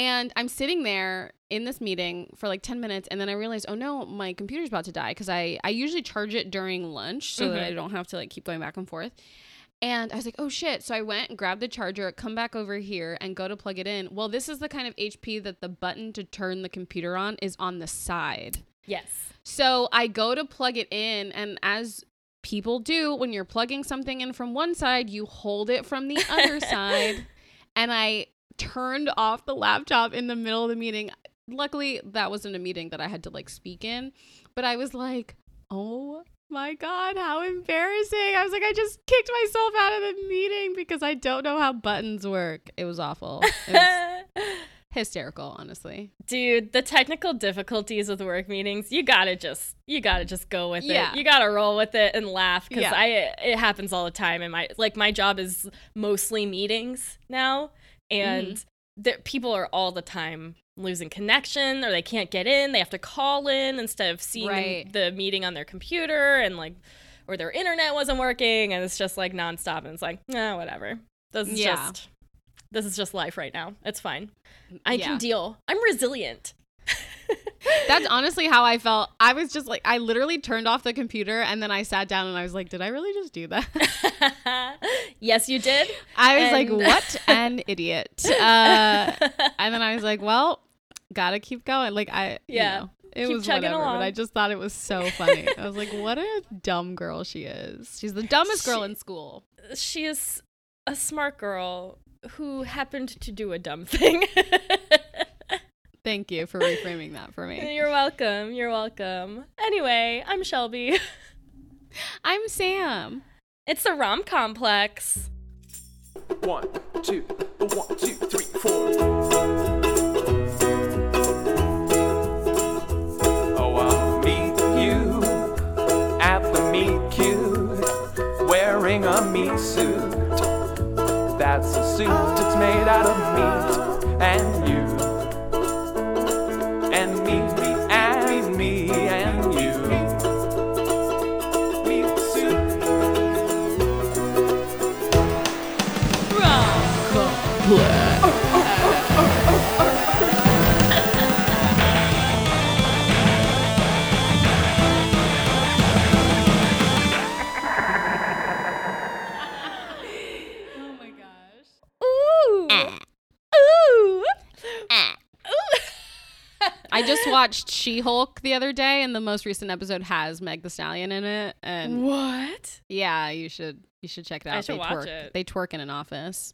And I'm sitting there in this meeting for like 10 minutes and then I realized, oh no, my computer's about to die because I, I usually charge it during lunch so that Mhm. I don't have to like keep going back and forth. And I was like, oh shit. So I went and grabbed the charger, come back over here and go to plug it in. Well, this is the kind of HP that the button to turn the computer on is on the side. Yes. So I go to plug it in, and as people do when you're plugging something in from one side, you hold it from the other side. And I turned off the laptop in the middle of the meeting. Luckily, that wasn't a meeting that I had to like speak in, but I was like, oh my God, how embarrassing. I was like, I just kicked myself out of the meeting because I don't know how buttons work. It was awful. It was hysterical, honestly. Dude, the technical difficulties with work meetings, you gotta just you gotta just go with Yeah. it. You gotta roll with it and laugh because Yeah. I it happens all the time. And my like my job is mostly meetings now, and Mm-hmm. people are all the time losing connection or they can't get in. They have to call in instead of seeing the- Right. the meeting on their computer and like or their internet wasn't working and it's just like nonstop and it's like nah whatever. This is Yeah. just this is just life right now. It's fine. I Yeah. can deal. I'm resilient. That's honestly how I felt. I was just like, I literally turned off the computer and then I sat down and I was like, did I really just do that? yes, you did. I was like, what an idiot. Uh, and then I was like, well, gotta keep going. Like, I, Yeah. you know, it Keep was whatever. along. But I just thought it was so funny. I was like, what a dumb girl she is. She's the dumbest girl in school. she is a smart girl who happened to do a dumb thing. Thank you for reframing that for me. You're welcome. You're welcome. Anyway, I'm Shelby. I'm Sam. It's the Rom Complex. One, two, one, two, three, four. Oh, I'll meet you at the meet cute, wearing a meat suit. That's a suit, it's made out of meat and you. Watched She Hulk the other day, and the most recent episode has Megan Thee Stallion in it. And what? yeah, you should you should check it out. I should they watch twerk. it. They twerk in an office.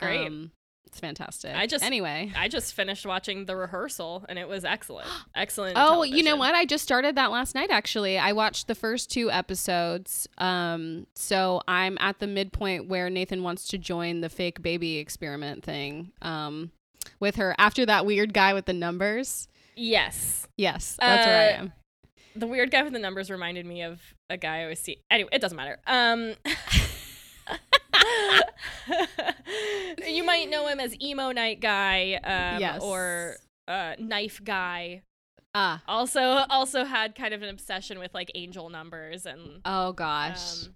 Great. Um, it's fantastic. I just- anyway. I just finished watching the rehearsal and it was excellent. Excellent. Oh, you know what? I just started that last night actually. I watched the first two episodes. Um so I'm at the midpoint where Nathan wants to join the fake baby experiment thing um with her after that weird guy with the numbers. Yes. Yes, that's where I Uh, am. The weird guy with the numbers reminded me of a guy I always see. Anyway, it doesn't matter. Um You might know him as emo night guy um Yes. or uh knife guy. Ah. Also also had kind of an obsession with like angel numbers and Oh gosh. um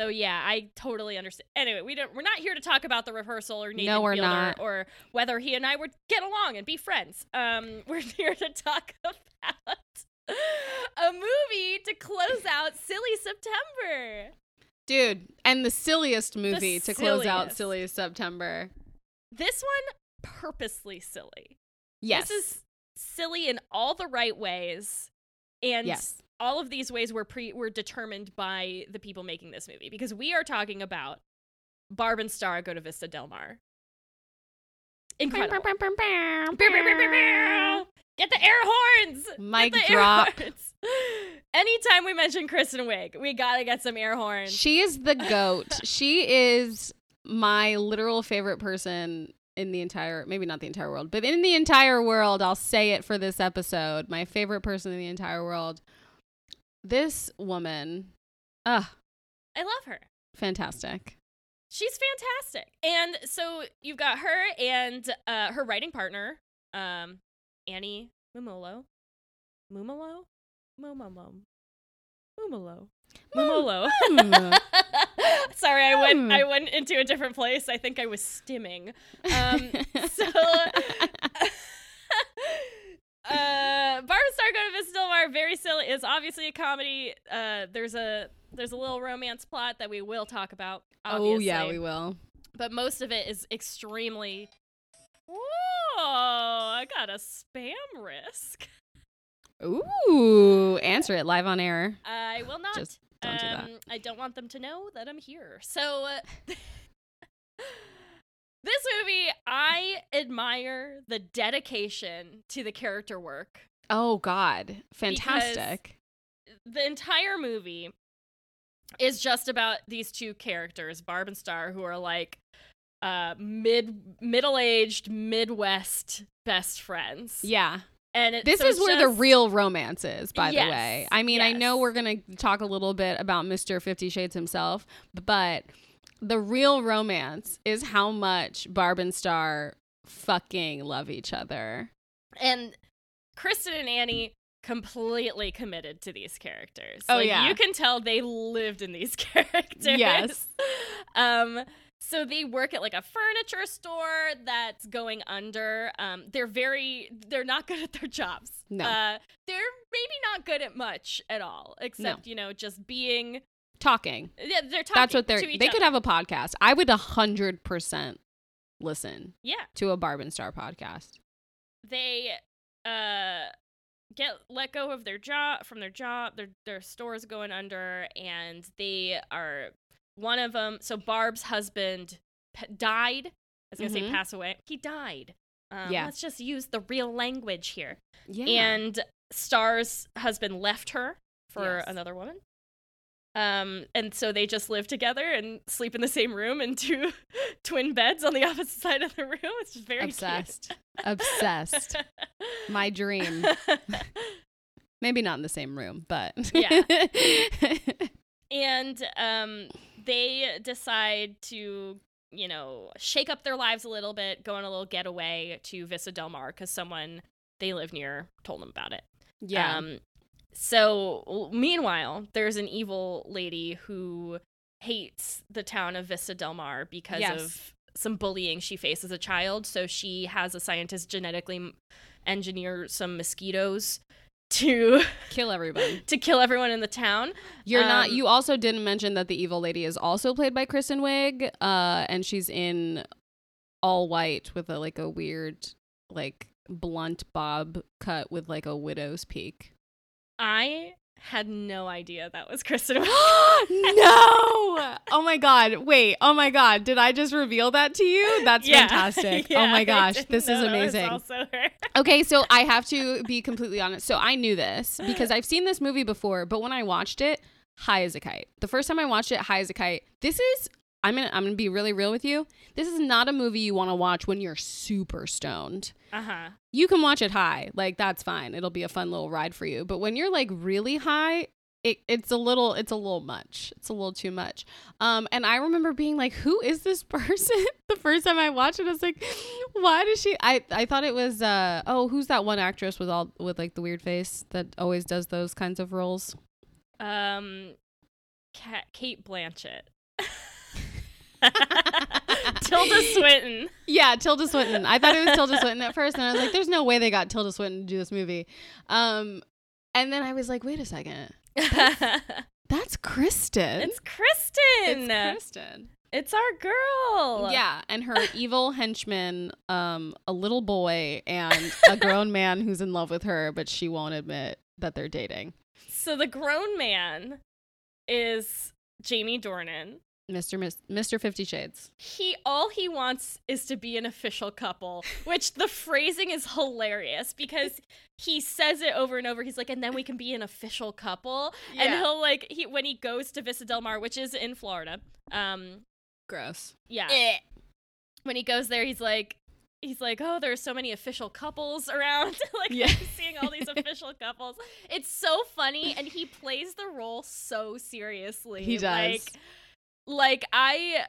so yeah, I totally understand. Anyway, we don't. We're not here to talk about the rehearsal or Nathan No, we're Fielder not. or whether he and I would get along and be friends. Um, we're here to talk about a movie to close out Silly September. Dude, and the silliest movie to close out silliest September. This one purposely silly. Yes. This is silly in all the right ways, and yes. All of these ways were pre were determined by the people making this movie because we are talking about Barb and Star go to Vista Del Mar. Incredible. Get the air horns. Mic get the air drop. horns. Anytime we mention Kristen Wiig, we gotta get some air horns. She is the goat. she is my literal favorite person in the entire maybe not the entire world, but in the entire world, I'll say it for this episode. My favorite person in the entire world. This woman, ah, I love her. fantastic. She's fantastic. And so you've got her and uh, her writing partner, um, Annie Mumolo. Mumolo? Mumolo. Mumolo. Mumolo. Mm. Sorry, I went Hmm. I went into a different place. I think I was stimming. Um, so uh, Barb and Star Go to Vista Del Mar, very silly, is obviously a comedy. Uh, there's a there's a little romance plot that we will talk about. Obviously. Oh yeah, we will. But most of it is extremely. Whoa! I got a spam risk. Ooh! Answer it live on air. I will not. Just don't um, do that. Um, I don't want them to know that I'm here. So. Uh, admire the dedication to the character work. Oh God, fantastic. The entire movie is just about these two characters, Barb and Star, who are like uh mid middle-aged Midwest best friends. Yeah, And it, this so is where the real romance is. By Yes, the way, I mean I know we're gonna talk a little bit about Mister Fifty Shades himself, but the real romance is how much Barb and Star fucking love each other. and Kristen and Annie completely committed to these characters. Oh, Like, yeah. you can tell they lived in these characters. Yes. um. So they work at like a furniture store that's going under. Um. They're very. They're not good at their jobs. No. Uh. They're maybe not good at much at all, except you know just being. Talking. Yeah, they're talking. That's what they're. They other. could have a podcast. I would a hundred percent listen Yeah. to a Barb and Star podcast. they uh get let go of their job from their job their their store's going under and they are one of them so barb's husband p- died i was gonna Mhm. say pass away he died um, Yeah. let's just use the real language here Yeah. and star's husband left her for Yes. another woman um and so they just live together and sleep in the same room in two twin beds on the opposite side of the room it's just very obsessed. obsessed. My dream. Maybe not in the same room, but Yeah. and um, they decide to, you know, shake up their lives a little bit, go on a little getaway to Vista Del Mar because someone they live near told them about it. yeah. Um, so meanwhile, there's an evil lady who hates the town of Vista Del Mar because Yes. of some bullying she faced as a child. So she has a scientist genetically engineer some mosquitoes to Kill everybody to kill everyone in the town. You're not. Um, You also didn't mention that the evil lady is also played by Kristen Wiig, uh, and she's in all white with a like a weird, like blunt bob cut with like a widow's peak. I had no idea that was Kristen. No! Oh my god! Wait! Oh my god! Did I just reveal that to you? That's Yeah. fantastic! Oh yeah, oh my gosh! This is know that was amazing. also her. Okay, so I have to be completely honest. So I knew this because I've seen this movie before, but when I watched it, high as a kite. The first time I watched it, high as a kite. This is I'm gonna I'm gonna be really real with you. This is not a movie you want to watch when you're super stoned. Uh huh. You can watch it high, like that's fine. It'll be a fun little ride for you. But when you're like really high, it, it's a little it's a little much. It's a little too much. Um, and I remember being like, "Who is this person?" the first time I watched it, I was like, "Why does she?" I I thought it was uh oh, who's that one actress with all with like the weird face that always does those kinds of roles? Um, Cate Blanchett. Tilda Swinton. Yeah, Tilda Swinton. I thought it was Tilda Swinton at first, and I was like, "There's no way they got Tilda Swinton to do this movie." Um, and then I was like, "Wait a second, that's Kristen." it's Kristen. It's Kristen. It's our girl. Yeah, and her evil henchman, um, a little boy and a grown man who's in love with her, but she won't admit that they're dating. So the grown man is Jamie Dornan. Mr. Mis- Mr. Fifty Shades. He all he wants is to be an official couple, which the phrasing is hilarious because he says it over and over. He's like, and then we can be an official couple. And he'll like he when he goes to Vista Del Mar, which is in Florida. Um, Gross. yeah. When he goes there, he's like he's like, Oh, there's so many official couples around. like Yeah. Seeing all these official couples. It's so funny and he plays the role so seriously. He does. Like like I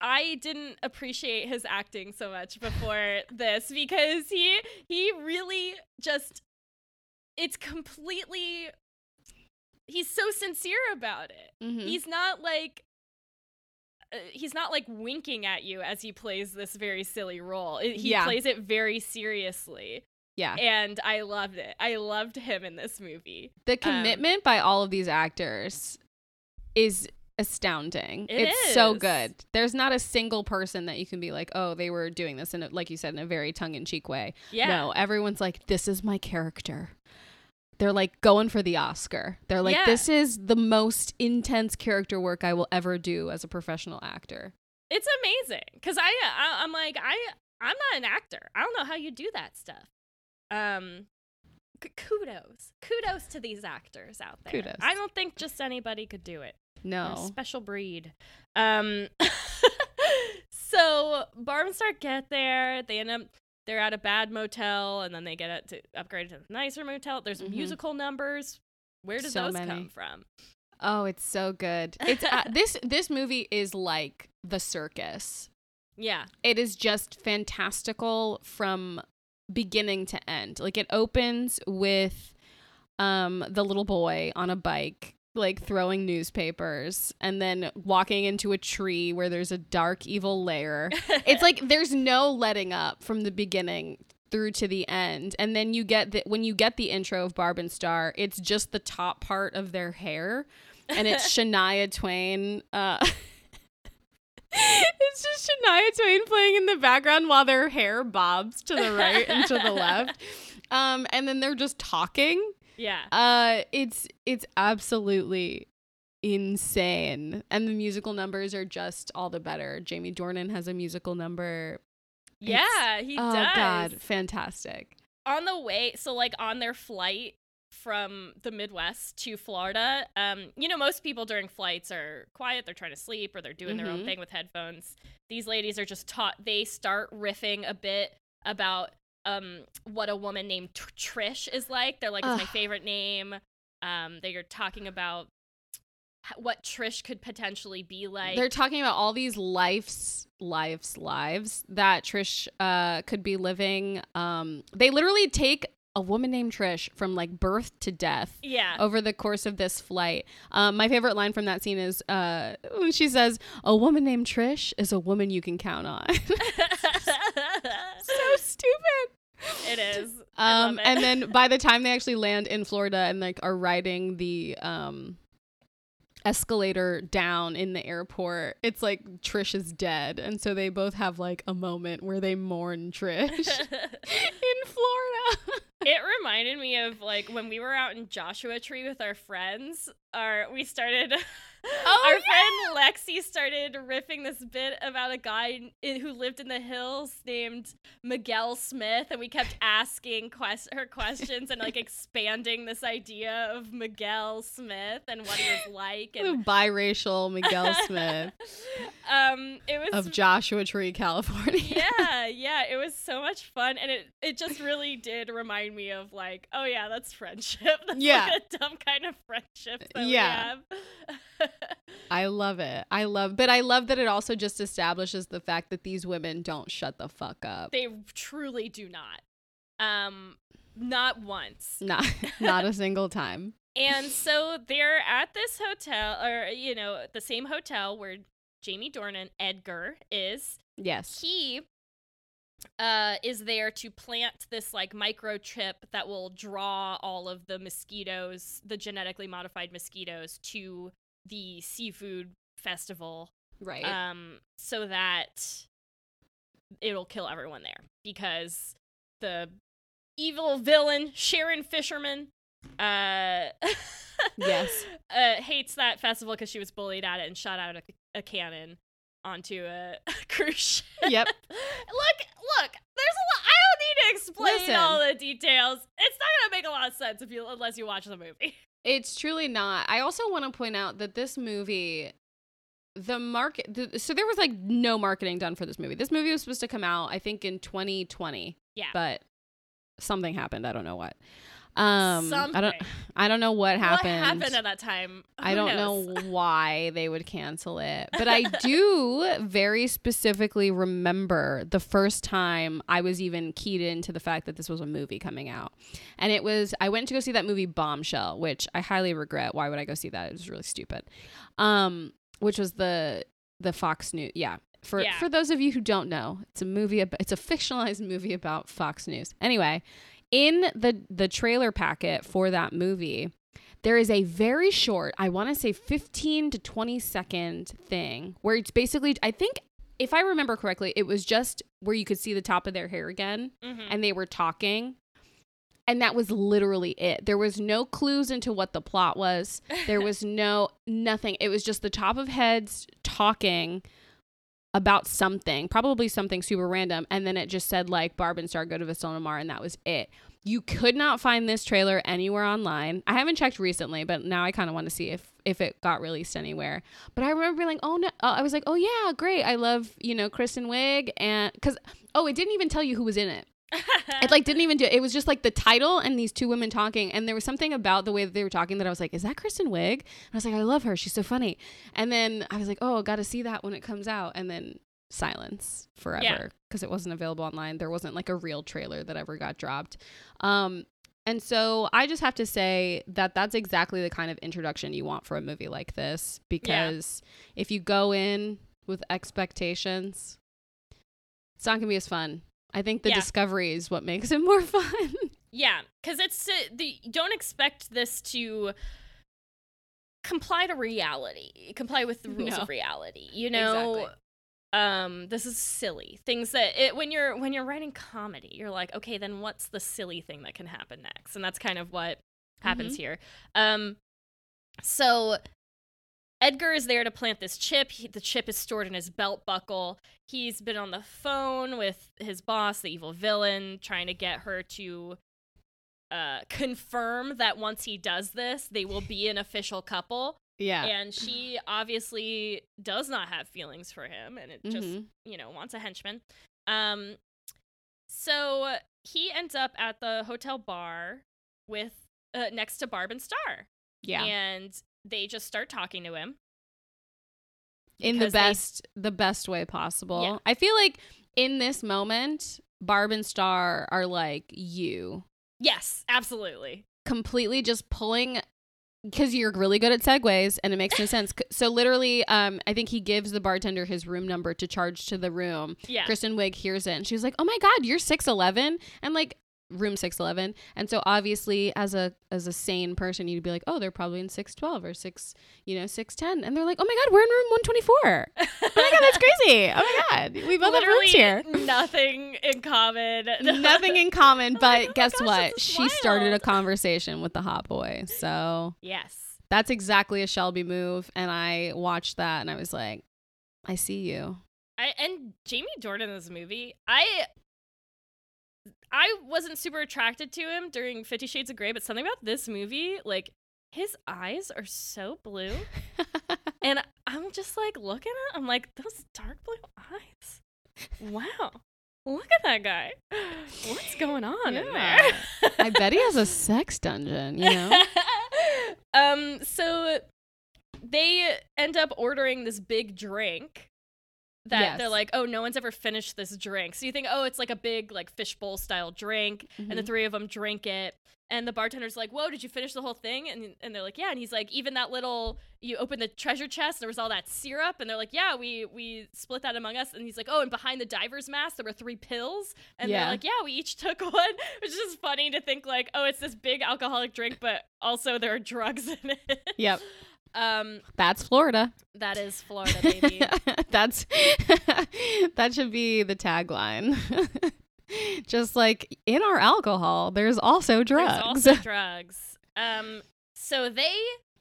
I didn't appreciate his acting so much before this because he he really just it's completely he's so sincere about it. Mhm. He's not like uh, he's not like winking at you as he plays this very silly role. It- he Yeah. plays it very seriously. Yeah. and I loved it. I loved him in this movie. The Um, commitment by all of these actors is astounding. It it's so good. There's not a single person that you can be like, oh, they were doing this in, a, like you said, in a very tongue in cheek way. Yeah. No, everyone's like, this is my character. They're like going for the Oscar. They're like, Yeah. this is the most intense character work I will ever do as a professional actor. It's amazing because I, I I'm like I I'm not an actor. I don't know how you do that stuff. Um, kudos, kudos to these actors out there. Kudos. I don't think just anybody could do it. No. special breed. Um, so Barb and Star get there. They end up they're at a bad motel, and then they get it to upgrade to a nicer motel. There's Mhm. musical numbers. Where did So those many. come from? Oh, it's so good. It's uh, this this movie is like the circus. Yeah, it is just fantastical from beginning to end. Like it opens with um the little boy on a bike like throwing newspapers and then walking into a tree where there's a dark evil lair. It's like there's no letting up from the beginning through to the end. And then you get the when you get the intro of Barb and Star, it's just the top part of their hair and it's Shania Twain uh It's just Shania Twain playing in the background while their hair bobs to the right and to the left. Um, and then they're just talking. Yeah. Uh, it's it's absolutely insane, and the musical numbers are just all the better. Jamie Dornan has a musical number. Yeah, he oh does. God, fantastic! On the way, so like on their flight from the Midwest to Florida, um, you know, most people during flights are quiet, they're trying to sleep or they're doing their own Mhm. thing with headphones. These ladies are just taught they start riffing a bit about um what a woman named Tr- Trish is like. They're like, it's my favorite name. Um, they are talking about what Trish could potentially be like. They're talking about all these lives, lives, lives that Trish uh, could be living. Um, they literally take a woman named Trish from like birth to death yeah. over the course of this flight. Um, my favorite line from that scene is uh, when she says, "A woman named Trish is a woman you can count on." stupid. It is. Um, it. and then by the time they actually land in Florida and like are riding the um escalator down in the airport, it's like Trish is dead, and so they both have like a moment where they mourn Trish in Florida. it reminded me of like when we were out in Joshua Tree with our friends. Our we started. Oh, our friend Lexi started riffing this bit about a guy in, who lived in the hills named Miguel Smith, and we kept asking quest- her questions and like expanding this idea of Miguel Smith and what he was like. The And biracial Miguel Smith um, it was of Joshua Tree, California. yeah, yeah, it was so much fun, and it it just really did remind me of like, oh yeah, that's friendship. That's Yeah. like a dumb kind of friendship that Yeah. I love it. I love, but I love that it also just establishes the fact that these women don't shut the fuck up. they truly do not, um, not once. Not, not a single time. And so they're at this hotel, or you know, the same hotel where Jamie Dornan, Edgar, is. Yes. he uh is there to plant this like microchip that will draw all of the mosquitoes the genetically modified mosquitoes to the seafood festival Right. um so that it'll kill everyone there because the evil villain Sharon Fisherman uh Yes. uh hates that festival because she was bullied at it and shot out a, a cannon onto a, cruise ship Yep. look look there's a lot i don't need to explain Listen. all the details it's not gonna make a lot of sense if you unless you watch the movie It's truly not. I also want to point out that this movie, the market, the, so there was like no marketing done for this movie. This movie was supposed to come out, I think, in 2020, yeah but something happened. I don't know what. Um, I don't, I don't know what happened. what happened at that time I don't knows? know why they would cancel it, but I do very specifically remember the first time I was even keyed into the fact that this was a movie coming out. And it was I went to go see that movie Bombshell, which I highly regret. Why would I go see that? It was really stupid. Um, which was the the Fox News. Yeah. For Yeah. for those of you who don't know, it's a movie it's a fictionalized movie about Fox News. Anyway, in the the trailer packet for that movie there is a very short i want to say 15 to 20 second thing where it's basically i think if i remember correctly it was just where you could see the top of their hair again Mhm. and they were talking. And that was literally it. There was no clues into what the plot was. There was no nothing. It was just the top of heads talking about something probably something super random and then it just said like barb and star go to Mar, and that was it. You could not find this trailer anywhere online. I haven't checked recently but now i kind of want to see if if it got released anywhere. But i remember being like oh no uh, i was like oh yeah great i love you know kristen wiig and because oh it didn't even tell you who was in it it like didn't even do it was just like the title and these two women talking and there was something about the way that they were talking that i was like is that kristen wiig? And i was like i love her. She's so funny. And then i was like oh gotta see that when it comes out. And then silence forever because it wasn't available online. There wasn't like a real trailer that ever got dropped. Um and so i just have to say that that's exactly the kind of introduction you want for a movie like this because if you go in with expectations it's not gonna be as fun i think the Yeah. discovery is what makes it more fun Yeah, because it's uh, the don't expect this to comply to reality, comply with the rules No. of reality. You know, Exactly. um, this is silly things that it, when you're when you're writing comedy, you're like, okay, then what's the silly thing that can happen next? And that's kind of what happens here. Um, so Edgar is there to plant this chip. He, the chip is stored in his belt buckle. He's been on the phone with his boss, the evil villain, trying to get her to uh, confirm that once he does this, they will be an official couple. yeah And she obviously does not have feelings for him, and it just Mhm. you know wants a henchman. Um, so he ends up at the hotel bar with uh, next to Barb and Star, yeah and they just start talking to him. in the because they- best the best way possible Yeah. i feel like in this moment barb and star are like you Yes, absolutely. completely just pulling because you're really good at segues and it makes no sense. So literally, um, I think he gives the bartender his room number to charge to the room. Yeah. Kristen Wiig hears it and she's like, "Oh my god, you're six eleven and like room 611. And so obviously, as a as a sane person, you'd be like, "Oh, they're probably in six twelve or six, you know, six ten. And they're like, "Oh my god, we're in room one twenty four. Oh my god, that's crazy. Oh my god, we both have rooms here." Nothing in common. Nothing in common, Oh but my guess gosh, what? She started a conversation with the hot boy. So yes. that's exactly a Shelby move. And I watched that and I was like, I see you. I and Jamie Dornan in this movie, I I wasn't super attracted to him during Fifty Shades of Grey, but something about this movie, like his eyes are so blue, and I'm just like looking at, him, I'm like those dark blue eyes. Wow, look at that guy. What's going on in there? I bet he has a sex dungeon, you know? um, so they end up ordering this big drink that they're like, oh, no one's ever finished this drink. So you think, oh, it's like a big like fishbowl style drink, and the Mhm. three of them drink it. And the bartender's like, "Whoa, did you finish the whole thing?" And and they're like, "Yeah." And he's like, "Even that little, you open the treasure chest, there was all that syrup." And they're like, "Yeah, we we split that among us." And he's like, "Oh, and behind the diver's mask, there were three pills." And Yeah. they're like, "Yeah, we each took one," which is just funny to think like, "Oh, it's this big alcoholic drink, but also there are drugs in it." Yep. Um, That's Florida. that is Florida, baby. That's that should be the tagline. Just like in our alcohol, there's also drugs. There's also drugs. Um, so they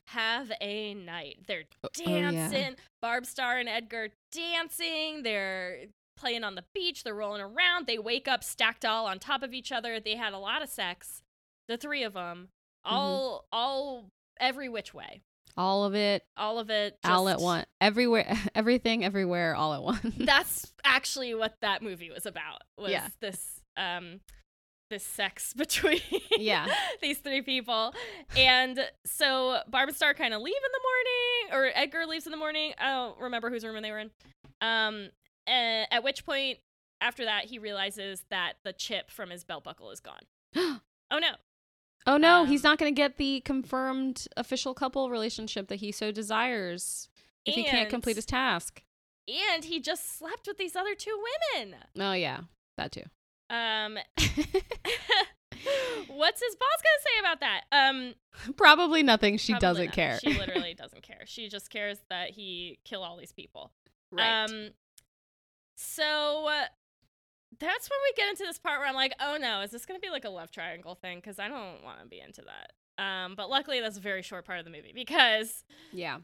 have a night. They're oh, yeah. dancing. Barb Star and Edgar dancing. They're playing on the beach. They're rolling around. They wake up stacked all on top of each other. They had a lot of sex. The three of them, Mm-hmm. all, all, every which way. All of it All of it. all at once. Everywhere everything everywhere all at once. That's actually what that movie was about. Was Yeah. this um this sex between Yeah. these three people. And so Barb and Star kind of leave in the morning, or Edgar leaves in the morning. I don't remember whose room they were in. Um, a- at which point, after that, he realizes that the chip from his belt buckle is gone. Oh no. Oh no, Um, he's not going to get the confirmed official couple relationship that he so desires if he can't complete his task. And he just slept with these other two women. Oh yeah, that too. Um, what's his boss gonna say about that? Um, Probably nothing. She probably doesn't care. She literally doesn't care. She just cares that he kill all these people. right. Um, so uh, that's when we get into this part where I'm like, oh no, is this gonna be like a love triangle thing? Because I don't want to be into that. Um, but luckily that's a very short part of the movie because yeah.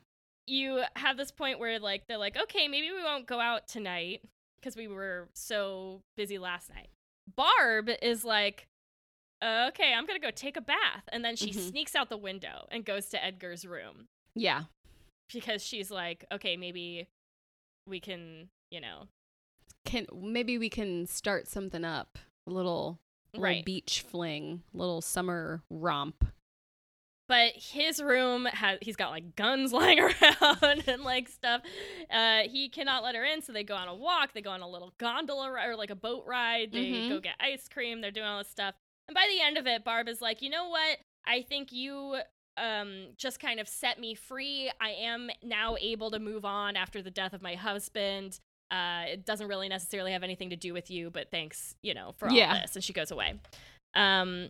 you have this point where like they're like, okay, maybe we won't go out tonight because we were so busy last night. Barb is like, "Uh, okay, I'm gonna go take a bath, and then she Mhm. sneaks out the window and goes to Edgar's room Yeah. because she's like, okay, maybe we can, you know, Can maybe we can start something up. A little, little right. beach fling, little summer romp. but his room has he's got like guns lying around and like stuff uh he cannot let her in so they go on a walk they go on a little gondola or like a boat ride they Mhm. go get ice cream they're doing all this stuff and by the end of it barb is like you know what i think you um just kind of set me free i am now able to move on after the death of my husband uh it doesn't really necessarily have anything to do with you but thanks you know for all Yeah. this and she goes away um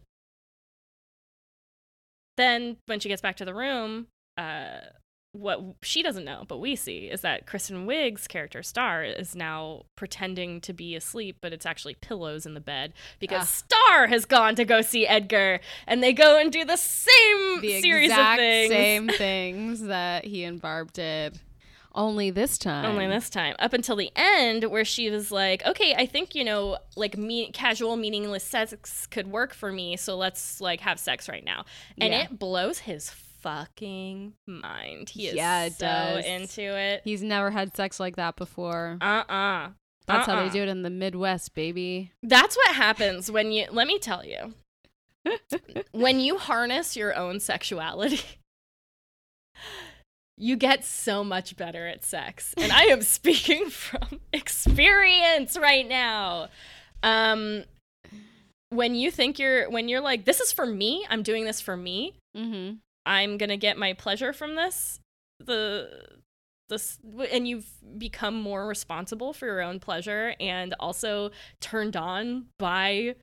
then when she gets back to the room, uh, what she doesn't know, but we see, is that Kristen Wiig's character Star is now pretending to be asleep, but it's actually pillows in the bed because Ah. Star has gone to go see Edgar, and they go and do the same The series of things. same things that he and Barb did. Only this time. Only this time, up until the end, where she was like, "Okay, I think you know, like me, casual, meaningless sex could work for me. So let's like have sex right now." And Yeah. it blows his fucking mind. He is Yeah, so does. into it. He's never had sex like that before. Uh uh That's how uh-uh. they do it in the Midwest, baby. That's what happens when you. Let me tell you, when you harness your own sexuality. You get so much better at sex. And I am speaking from experience right now. Um when you think you're when you're like this is for me, I'm doing this for me. Mm-hmm. I'm going to get my pleasure from this. The this and you've become more responsible for your own pleasure and also turned on by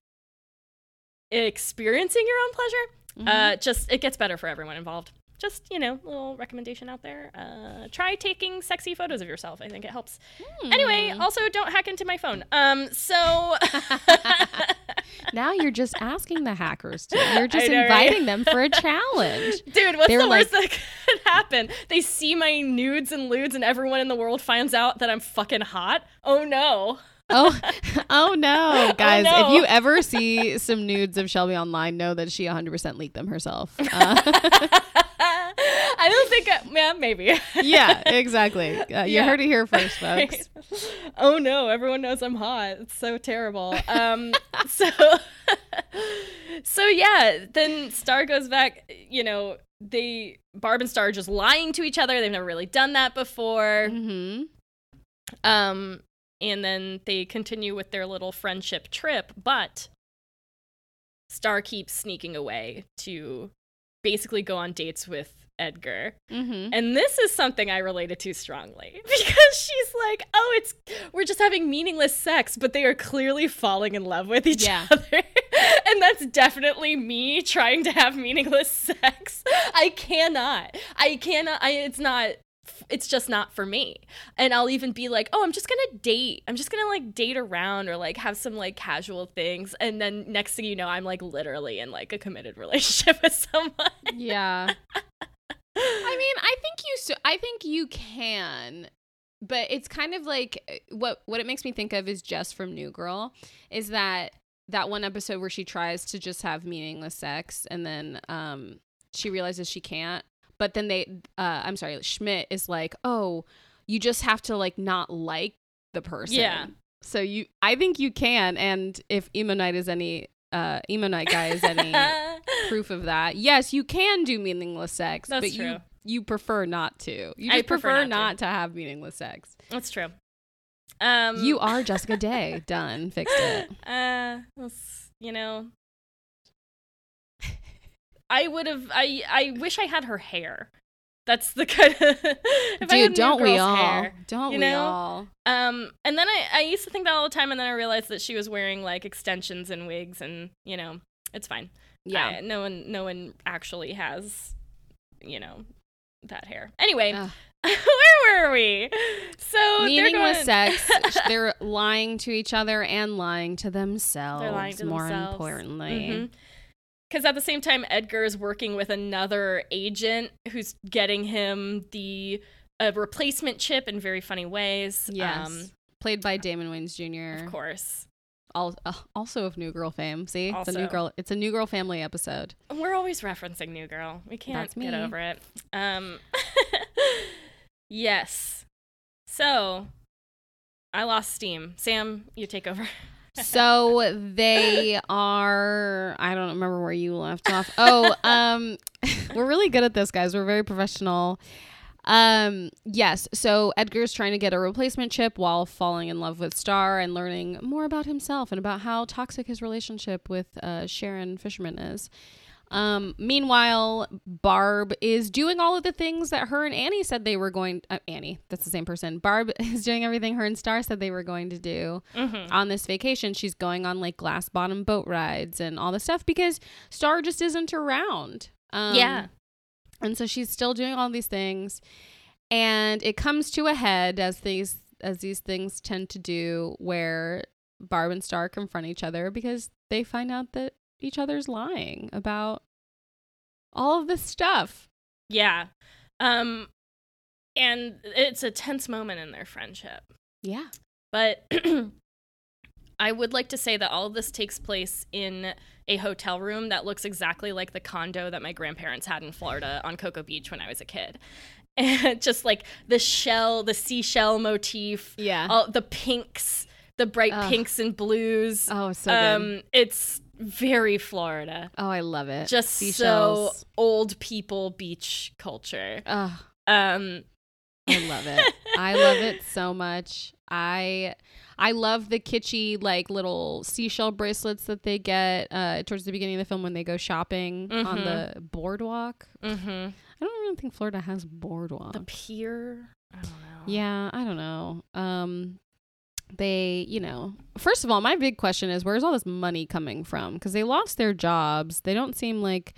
experiencing your own pleasure. Mm-hmm. Uh just it gets better for everyone involved. Just, you know, little recommendation out there. Uh try taking sexy photos of yourself. I think it helps. Anyway, Hmm. also don't hack into my phone. Um so now you're just asking the hackers to. You're just know, right? inviting them for a challenge. Dude, what's They the worst that could happen? They see my nudes and lewds, and everyone in the world finds out that I'm fucking hot. Oh no! Oh, oh no, guys! no. If you ever see some nudes of Shelby online, know that she 100% leaked them herself. Uh, I don't think. I, yeah, maybe. yeah, exactly. Uh, you Yeah. heard it here first, folks. oh no! Everyone knows I'm hot. It's so terrible. Um. so. so yeah. Then Star goes back. You know, they Barb and Star are just lying to each other. They've never really done that before. hmm Um, and then they continue with their little friendship trip, but Star keeps sneaking away to basically go on dates with Edgar. hmm And this is something I related to strongly because she's like, "Oh, it's we're just having meaningless sex, but they are clearly falling in love with each Yeah. other." and that's definitely me trying to have meaningless sex. I cannot. I cannot I it's not it's just not for me. And I'll even be like, "Oh, I'm just going to date. I'm just going to like date around or like have some like casual things." And then next thing you know, I'm like literally in like a committed relationship with someone. Yeah. I mean, I think you. So, I think you can, but it's kind of like uh, what what it makes me think of is Jess from New Girl. Is that that one episode where she tries to just have meaningless sex and then um she realizes she can't. But then they, uh, I'm sorry, Schmidt is like, oh, you just have to like not like the person. Yeah. So you, I think you can, and if emo night is any, uh, emo night guy is any proof of that. Yes, you can do meaningless sex, That's but you true. you prefer not to. You I prefer prefer, not not, to. to. have meaningless sex. That's true. Um, you are Jessica Day. Done. Fixed it. Uh, you know, I would have. I I wish I had her hair. That's the kind of. if I had Dude, don't we all? hair. Don't you we all? Um, and then I I used to think that all the time, and then I realized that she was wearing like extensions and wigs, and you know, it's fine. Yeah. I- no one, no one actually has, you know, that hair. Anyway, Ugh. where were we? So Meaningless going- sex. They're lying to each other and lying to themselves. Lying to more themselves. importantly. Because at the same time, Edgar is working with another agent who's getting him the a replacement chip in very funny ways. Yes. Um, Played by Damon Wayans Jr. of course. Al- uh, also of New Girl fame. See, it's a new girl. It's a New Girl family episode. We're always referencing New Girl. We can't get over it. Um, yes. So, I lost steam. Sam, you take over. so they are i don't remember where you left off. Oh um we're really good at this guys. We're very professional. Um yes. So edgar's trying to get a replacement chip while falling in love with star and learning more about himself and about how toxic his relationship with uh, sharon fisherman is um meanwhile barb is doing all of the things that her and annie said they were going uh, annie that's the same person barb is doing everything her and star said they were going to do Mm-hmm. on this vacation. She's going on like glass bottom boat rides and all the stuff because Star just isn't around. Um, Yeah. And so she's still doing all these things. And it comes to a head as these as these things tend to do where Barb and Star confront each other because they find out that each other's lying about all of this stuff. Yeah. Um, and it's a tense moment in their friendship. Yeah. But I would like to say that all of this takes place in a hotel room that looks exactly like the condo that my grandparents had in Florida on Cocoa Beach when I was a kid. And just like the shell, the seashell motif, Yeah. all the pinks, the bright pinks and blues. oh, so good. um, it's very Florida. oh, I love it. Just so old people beach culture. Oh, Um, I love it. I love it so much. I I love the kitschy like little seashell bracelets that they get uh, towards the beginning of the film when they go shopping on Mhm. the boardwalk. mhm. I don't even think Florida has boardwalk. The pier. I don't know. yeah, I don't know. Um they, you know, first of all, my big question is where's all this money coming from? Because they lost their jobs. They don't seem like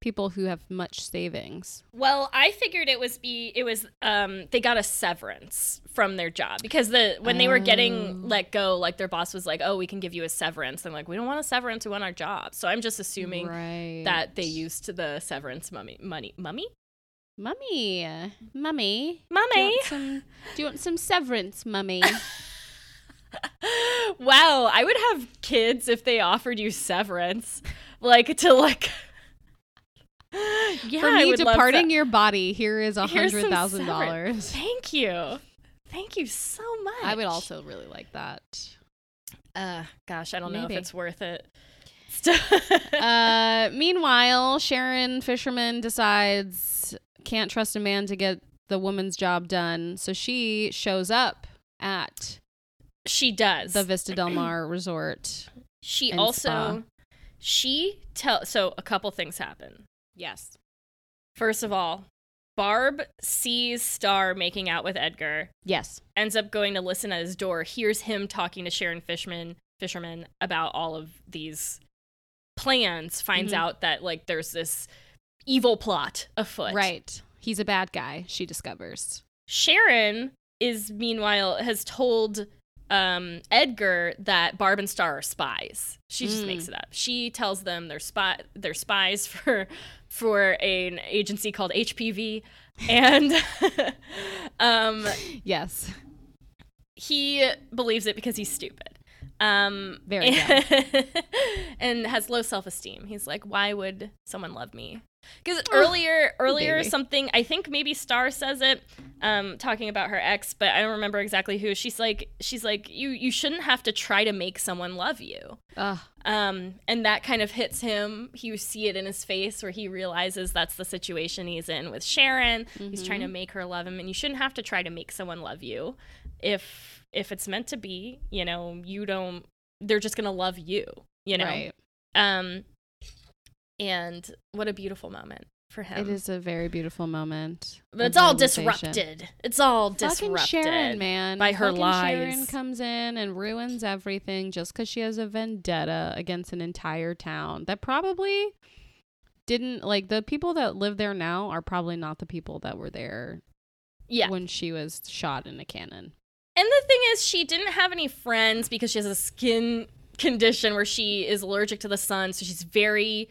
people who have much savings. Well, I figured it was be it was um they got a severance from their job because the when they were Oh. getting let go, like their boss was like, "Oh, we can give you a severance." And like, "We don't want a severance, we want our job." So I'm just assuming right. that they used the severance mummy money mummy Mummy, mummy, mummy. Do you, want some, do you want some severance, mummy? wow, I would have kids if they offered you severance, like to like. yeah, For me departing your body, here is a hundred thousand dollars. Thank you, thank you so much. I would also really like that. Uh, gosh, I don't know if it's worth it. uh, meanwhile, Sharon Fisherman decides can't trust a man to get the woman's job done, so she shows up at she does. the Vista Del Mar resort. she also spa. she tell so a couple things happen. Yes. First of all, Barb sees Star making out with Edgar, Yes. ends up going to listen at his door, hears him talking to Sharon Fishman Fisherman about all of these plans, finds Mhm. out that like there's this evil plot afoot. Right. He's a bad guy, she discovers. Sharon is meanwhile has told um, Edgar that Barb and Star are spies. She just Mm. makes it up. She tells them they're spy they're spies for for an agency called HPV, and um, Yes. he believes it because he's stupid. Um, Very and, and has low self esteem. He's like, why would someone love me? Because earlier, earlier baby. something I think maybe Star says it, um, talking about her ex, but I don't remember exactly who. She's like, she's like, you you shouldn't have to try to make someone love you. Ugh. Um, and that kind of hits him. You see it in his face where he realizes that's the situation he's in with Sharon. He's trying to make her love him, and you shouldn't have to try to make someone love you. If if it's meant to be, you know, you don't. They're just gonna love you, you know. Right. Um, and what a beautiful moment. for him. It is a very beautiful moment. but it's all disrupted. It's all Fucking disrupted. Sharon, man, by her Fucking Sharon lies. comes in and ruins everything just because she has a vendetta against an entire town that probably didn't like the people that live there now are probably not the people that were there Yeah. when she was shot in a cannon. And the thing is, she didn't have any friends because she has a skin condition where she is allergic to the sun, so she's very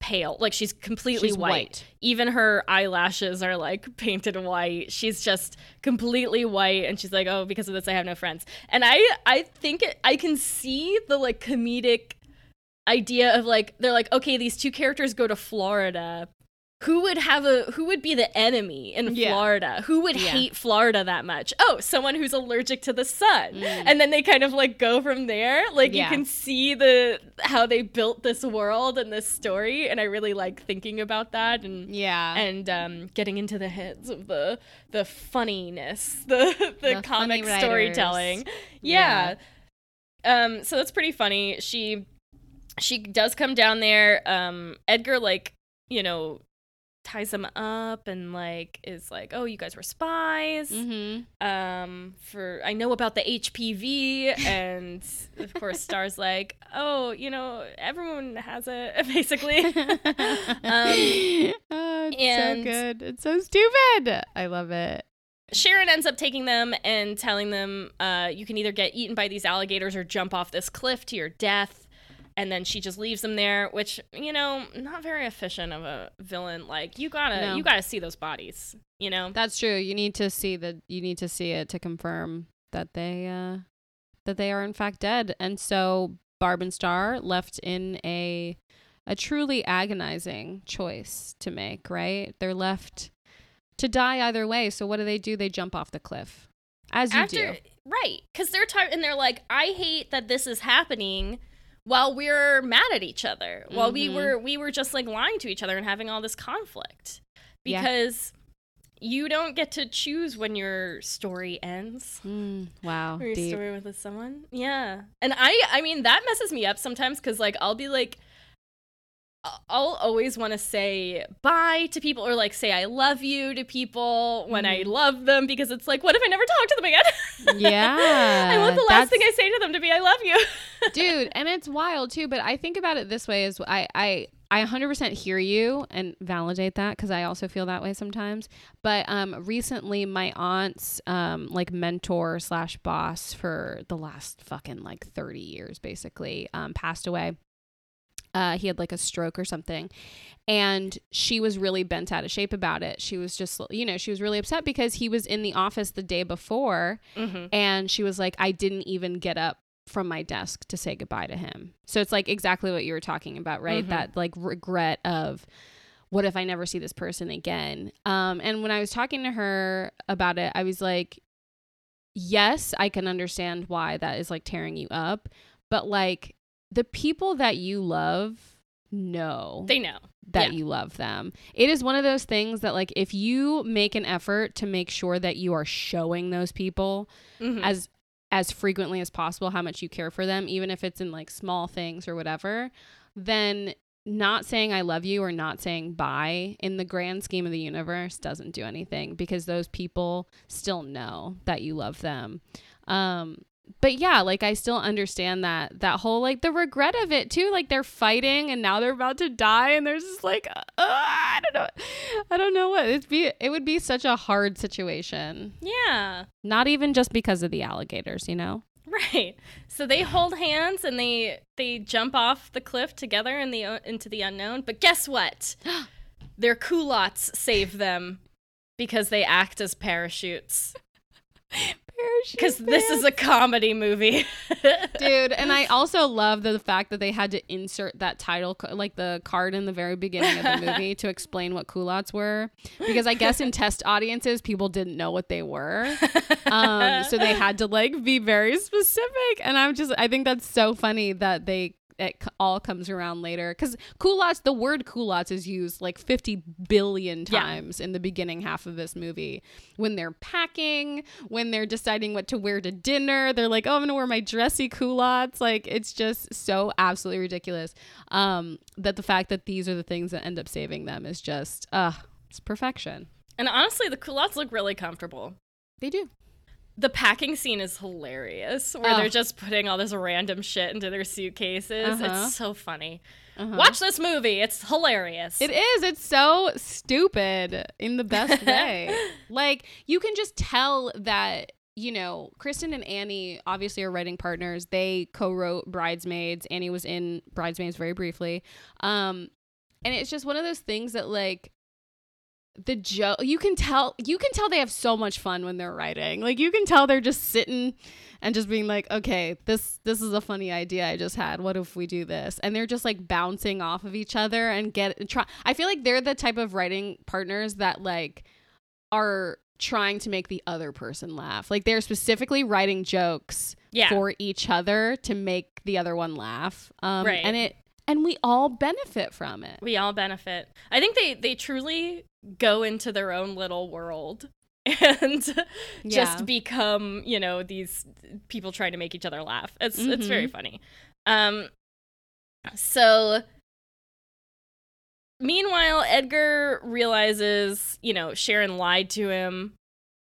pale. Like she's completely She's white. white. Even her eyelashes are like painted white. She's just completely white and she's like, "Oh, because of this I have no friends." And I I think it, I can see the like comedic idea of like they're like, "Okay, these two characters go to Florida. Who would have a who would be the enemy in Yeah. Florida? Who would Yeah. hate Florida that much? Oh, someone who's allergic to the sun." Mm. And then they kind of like go from there. Like Yeah. you can see the how they built this world and this story and I really like thinking about that and Yeah. and um, getting into the heads of the the funniness, the the, The comic storytelling. Yeah. Um. So that's pretty funny. She she does come down there. Um. Edgar like you know ties them up and like is like, oh, you guys were spies. mm-hmm. Um. For I know about the HPV and of course Star's like, oh, you know everyone has it basically. Um, oh, it's so good. It's so stupid. I love it. Sharon ends up taking them and telling them, uh, you can either get eaten by these alligators or jump off this cliff to your death. And then she just leaves them there, which, you know, not very efficient of a villain. Like, you gotta No. you gotta see those bodies, you know? That's true. You need to see the you need to see it to confirm that they uh that they are in fact dead. And so Barb and Star left in a a truly agonizing choice to make, right? They're left to die either way. So what do they do? They jump off the cliff. As you do. right. Because they're tired and they're like, I hate that this is happening while we're mad at each other. While we Mhm. were we were just like lying to each other and having all this conflict. Yeah. Because you don't get to choose when your story ends. Mm, wow. or your Deep. story with someone. Yeah. And I I mean that messes me up sometimes cuz like I'll be like I'll always want to say bye to people or like say I love you to people when I Mhm. love them because it's like what if I never talk to them again? Yeah, I want the last thing I say to them to be I love you. dude and it's wild too but i think about it this way is i i i 100% hear you and validate that because i also feel that way sometimes but um recently my aunt's um like mentor slash boss for the last fucking like 30 years basically um passed away uh he had like a stroke or something. And she was really bent out of shape about it. She was just you know she was really upset because he was in the office the day before Mm-hmm. and she was like i didn't even get up from my desk to say goodbye to him. So it's like exactly what you were talking about right? Mhm. that like regret of what if i never see this person again? Um and when i was talking to her about it i was like yes i can understand why that is like tearing you up but like the people that you love know They know. that Yeah. you love them. It is one of those things that like if you make an effort to make sure that you are showing those people Mhm. as as frequently as possible how much you care for them, even if it's in like small things or whatever, then not saying I love you or not saying bye in the grand scheme of the universe doesn't do anything because those people still know that you love them. Um but yeah, like I still understand that that whole like the regret of it too. Like they're fighting and now they're about to die, and there's just like uh, I don't know, I don't know what it'd be. It would be such a hard situation. yeah. Not even just because of the alligators, you know. Right. So they hold hands and they they jump off the cliff together in the into the unknown. But guess what? Their culottes save them because they act as parachutes. Because this is a comedy movie. dude and i also love the fact that they had to insert that title like the card in the very beginning of the movie to explain what culottes were. Because i guess in test audiences people didn't know what they were. Um so they had to like be very specific. And i'm just i think that's so funny that they it all comes around later. Because culottes the word culottes is used like 50 billion Yeah. times in the beginning half of this movie. When they're packing when they're deciding what to wear to dinner they're like oh i'm gonna wear my dressy culottes. Like it's just so absolutely ridiculous um that the fact that these are the things that end up saving them is just uh it's perfection. And honestly, the culottes look really comfortable. they do The packing scene is hilarious, where Oh. they're just putting all this random shit into their suitcases. Uh-huh. It's so funny. Uh-huh. Watch this movie; it's hilarious. It is. It's so stupid in the best way. like you can just tell that you know Kristen and Annie obviously are writing partners. They co-wrote Bridesmaids. Annie was in Bridesmaids very briefly, um, and it's just one of those things that like the joke you can tell you can tell they have so much fun when they're writing. Like you can tell they're just sitting and just being like okay this this is a funny idea i just had. What if we do this? And they're just like bouncing off of each other and get try i feel like they're the type of writing partners that like are trying to make the other person laugh. Like they're specifically writing jokes yeah, for each other to make the other one laugh. Um Right. and it and we all benefit from it. We all benefit. I think they they truly go into their own little world and Yeah. just become, you know, these people trying to make each other laugh. It's it's very Mhm. funny. Um so meanwhile Edgar realizes, you know, Sharon lied to him.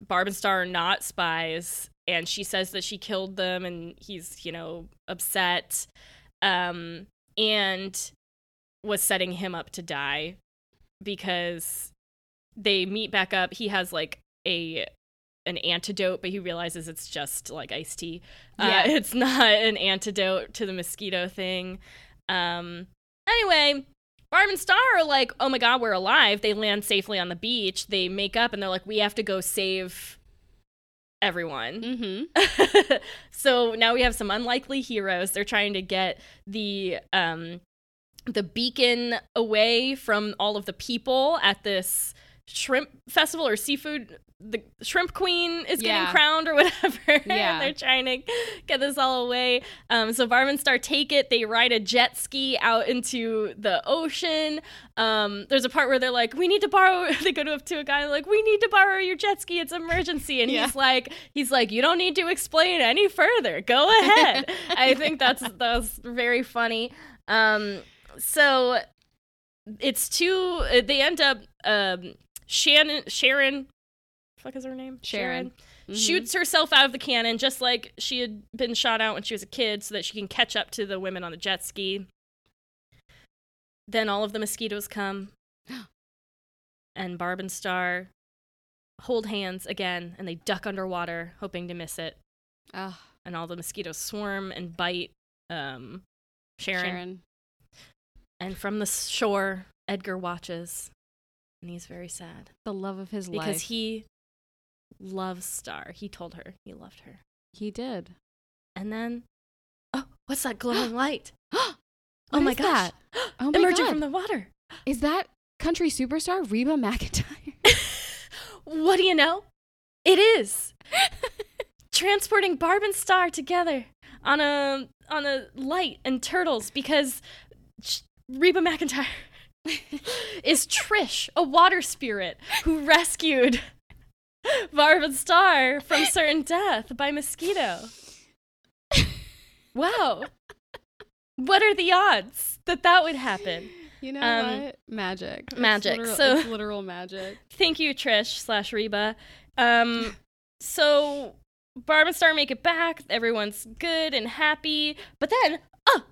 Barb and Star are not spies and she says that she killed them and he's, you know, upset. Um and was setting him up to die because they meet back up. He has like a an antidote, but he realizes it's just like iced tea. Yeah. Uh, it's not an antidote to the mosquito thing. Um, anyway, Barb and Star are like, oh my god, we're alive. They land safely on the beach. They make up and they're like, we have to go save everyone. mm-hmm so now we have some unlikely heroes. They're trying to get the um the beacon away from all of the people at this shrimp festival or seafood the shrimp queen is getting Yeah. crowned or whatever Yeah. and they're trying to get this all away um, so and star take it they ride a jet ski out into the ocean um, there's a part where they're like we need to borrow they go to, to a guy like we need to borrow your jet ski it's emergency and Yeah. he's like he's like you don't need to explain any further go ahead i think that's that's very funny um, so it's two they end up um, shannon sharon fuck is her name Sharon. Mhm. shoots herself out of the cannon just like she had been shot out when she was a kid so that she can catch up to the women on the jet ski then all of the mosquitoes come and barb and star hold hands again and they duck underwater hoping to miss it Ah, and all the mosquitoes swarm and bite um, sharon. Sharon. and from the shore edgar watches and he's very sad the love of his life. because he loves star he told her he loved her he did. And then, oh, what's that glowing light? oh oh my is gosh. that? Oh my god. Emerging God. from the water. Is that country superstar Reba McEntire? what do you know? It is. Transporting Barb and Star together on a on a light and turtles because Ch- Reba McEntire is Trish, a water spirit who rescued Barb and Star from certain death by mosquito. Wow. What are the odds that that would happen? You know Um, what? Magic. It's magic. literal- So- it's literal magic. Thank you, Trish slash Reba. Um, so Barb and Star make it back. Everyone's good and happy. But then, oh,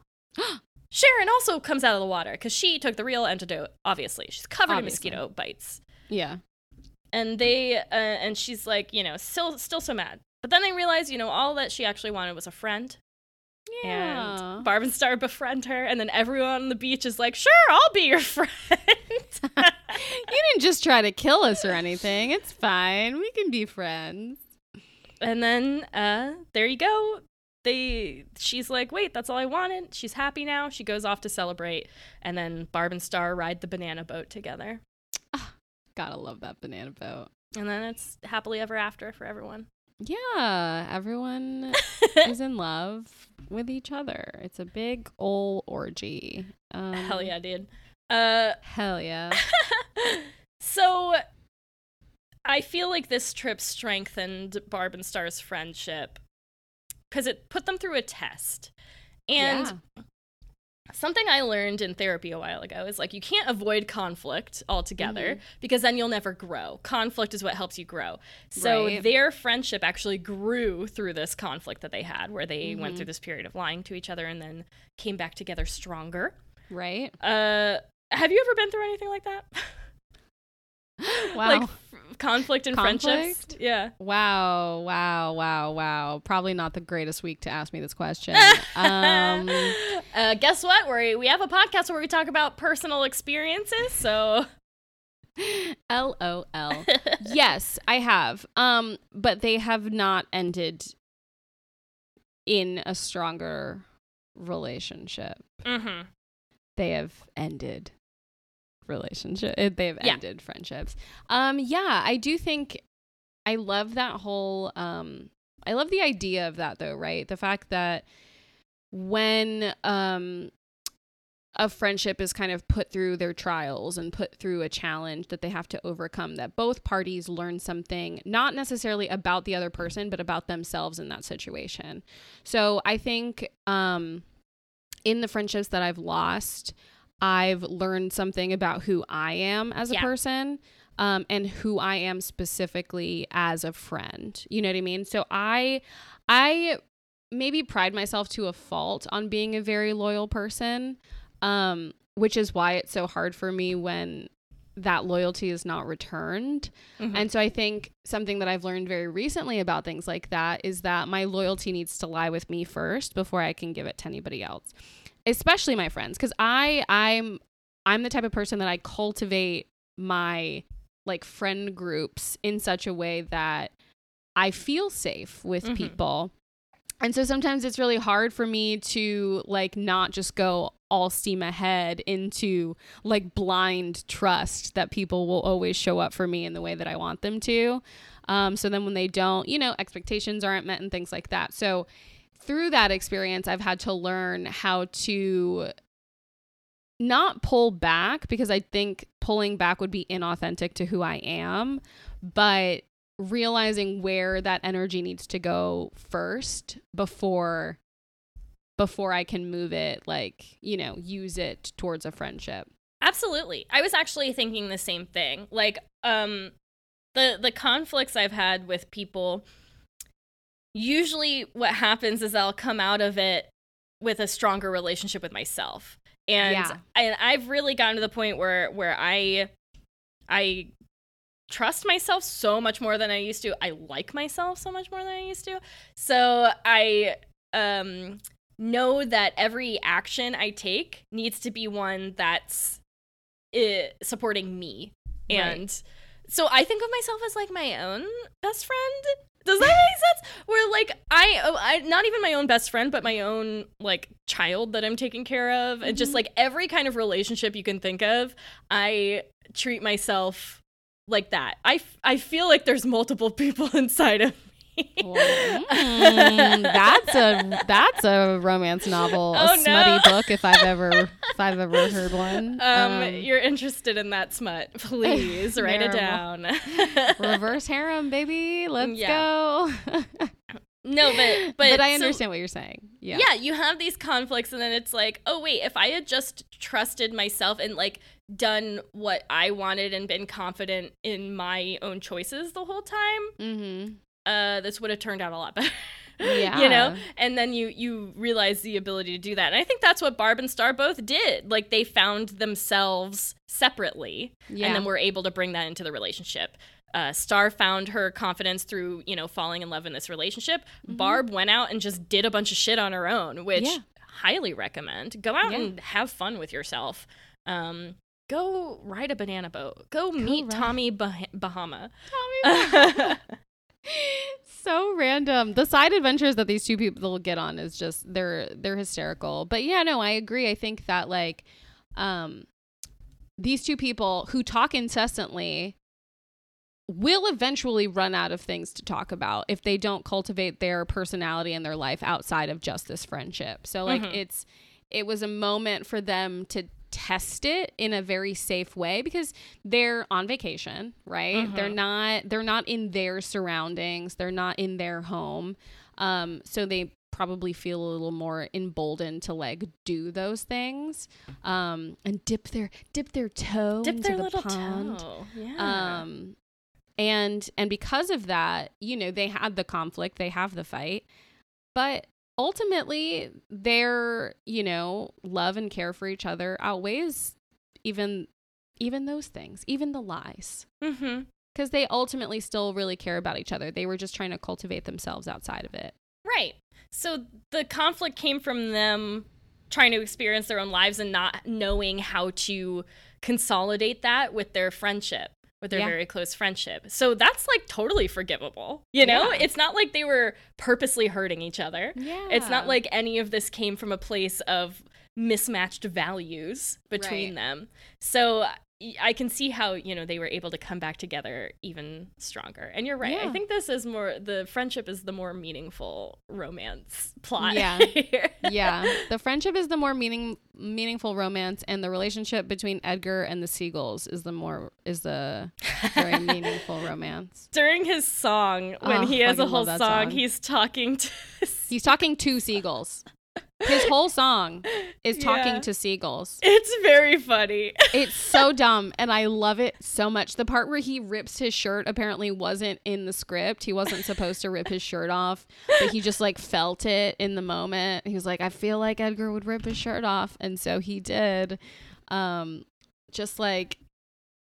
Sharon also comes out of the water because she took the real antidote. Obviously, she's covered Obviously. in mosquito bites, Yeah. and they uh, and she's like, you know, still still so mad. But then they realize, you know, all that she actually wanted was a friend. Yeah. And Barb and Star befriend her, and then everyone on the beach is like, "Sure, I'll be your friend." you didn't just try to kill us or anything. It's fine. We can be friends. and then uh there you go they she's like wait that's all i wanted she's happy now she goes off to celebrate and then barb and star ride the banana boat together Gotta love that banana boat. and then it's happily ever after for everyone Yeah, everyone is in love with each other. It's a big ol' orgy. Um, Hell yeah, dude. Uh, Hell yeah. so I feel like this trip strengthened Barb and Star's friendship because it put them through a test. And Yeah. something I learned in therapy a while ago is like you can't avoid conflict altogether Mm-hmm. because then you'll never grow. Conflict is what helps you grow. So Right. their friendship actually grew through this conflict that they had where they Mm-hmm. went through this period of lying to each other and then came back together stronger. right? Uh have you ever been through anything like that? Wow. like conflict and friendships? Yeah. wow, wow, wow, wow. Probably not the greatest week to ask me this question. um, uh, guess what? We we have a podcast where we talk about personal experiences. So LOL. yes, I have. Um, but they have not ended in a stronger relationship. hmm They have ended relationship. eh, They have Yeah. ended friendships. Um, yeah, I do think I love that whole. Um, I love the idea of that though, right? The fact that when um a friendship is kind of put through their trials and put through a challenge that they have to overcome that both parties learn something not necessarily about the other person but about themselves in that situation so i think um in the friendships that i've lost i've learned something about who i am as a Yeah. person um, and who i am specifically as a friend you know what i mean so i i maybe pride myself to a fault on being a very loyal person um, which is why it's so hard for me when that loyalty is not returned. Mhm. And so I think something that I've learned very recently about things like that is that my loyalty needs to lie with me first before I can give it to anybody else. Especially my friends cuz I I'm I'm the type of person that I cultivate my like friend groups in such a way that I feel safe with Mhm. people. And so sometimes it's really hard for me to like not just go all steam ahead into like blind trust that people will always show up for me in the way that I want them to. Um, so then when they don't, you know, expectations aren't met and things like that. So through that experience, I've had to learn how to not pull back because I think pulling back would be inauthentic to who I am, but realizing where that energy needs to go first before before I can move it like, you know, use it towards a friendship. Absolutely. I was actually thinking the same thing. Like um the the conflicts I've had with people usually what happens is I'll come out of it with a stronger relationship with myself. And Yeah. and I've really gotten to the point where where I I trust myself so much more than I used to. I like myself so much more than I used to. So I um know that every action I take needs to be one that's uh, supporting me. Right. And so I think of myself as like my own best friend. Does that make sense? Where like I, oh, I not even my own best friend, but my own like child that I'm taking care of, and just Mhm. like every kind of relationship you can think of, I treat myself like that. I, I feel like there's multiple people inside of Mm, that's a that's a romance novel, Oh, a smutty no. book if I've ever if I've ever heard one. Um, you're interested in that smut? Please write it down. reverse harem, baby. Let's Yeah. go. no, but but, but I so- understand what you're saying. Yeah. yeah. you have these conflicts, and then it's like, oh wait, if I had just trusted myself and like done what I wanted and been confident in my own choices the whole time, Mm-hmm. Uh, this would have turned out a lot better. Yeah. you know? And then you you realize the ability to do that. And i think that's what barb and star both did. Like they found themselves separately Yeah. and then were able to bring that into the relationship. Uh, star found her confidence through you know falling in love in this relationship. Barb went out and just did a bunch of shit on her own which Yeah. highly recommend. Go out Yeah. and have fun with yourself. Um, go ride a banana boat. Go, meet ride- tommy bah- bahama so random. The side adventures that these two people get on is just they're they're hysterical. But yeah, no, I agree. I think that like um these two people who talk incessantly will eventually run out of things to talk about if they don't cultivate their personality and their life outside of just this friendship. So like Mhm. it's it was a moment for them to test it in a very safe way because they're on vacation, right? They're Mhm. not they're not in their surroundings, they're not in their home. Um so they probably feel a little more emboldened to like do those things um and dip their dip their toe Dip into their the little pond toe. Yeah. um and and because of that you know they had the conflict they have the fight but ultimately their you know love and care for each other outweighs even even those things even the lies mm-hmm. because they ultimately still really care about each other they were just trying to cultivate themselves outside of it Right. So the conflict came from them trying to experience their own lives and not knowing how to consolidate that with their friendship, with their Yeah. very close friendship. So that's like totally forgivable. You know, Yeah. it's not like they were purposely hurting each other. yeah It's not like any of this came from a place of mismatched values between Right. them. So I can see how, you know, they were able to come back together even stronger. And you're right. I think this is more the friendship is the more meaningful romance plot. Yeah. here. yeah the friendship is the more meaning meaningful romance and the relationship between edgar and the seagulls is the more is the very meaningful romance During his song, when Oh, he has a whole song, song. he's talking to He's talking to seagulls. His whole song is talking Yeah. to seagulls. It's very funny. It's so dumb and I love it so much. The part where he rips his shirt apparently wasn't in the script. He wasn't supposed to rip his shirt off, but he just like felt it in the moment. He was like, I feel like Edgar would rip his shirt off. And so he did. Um just like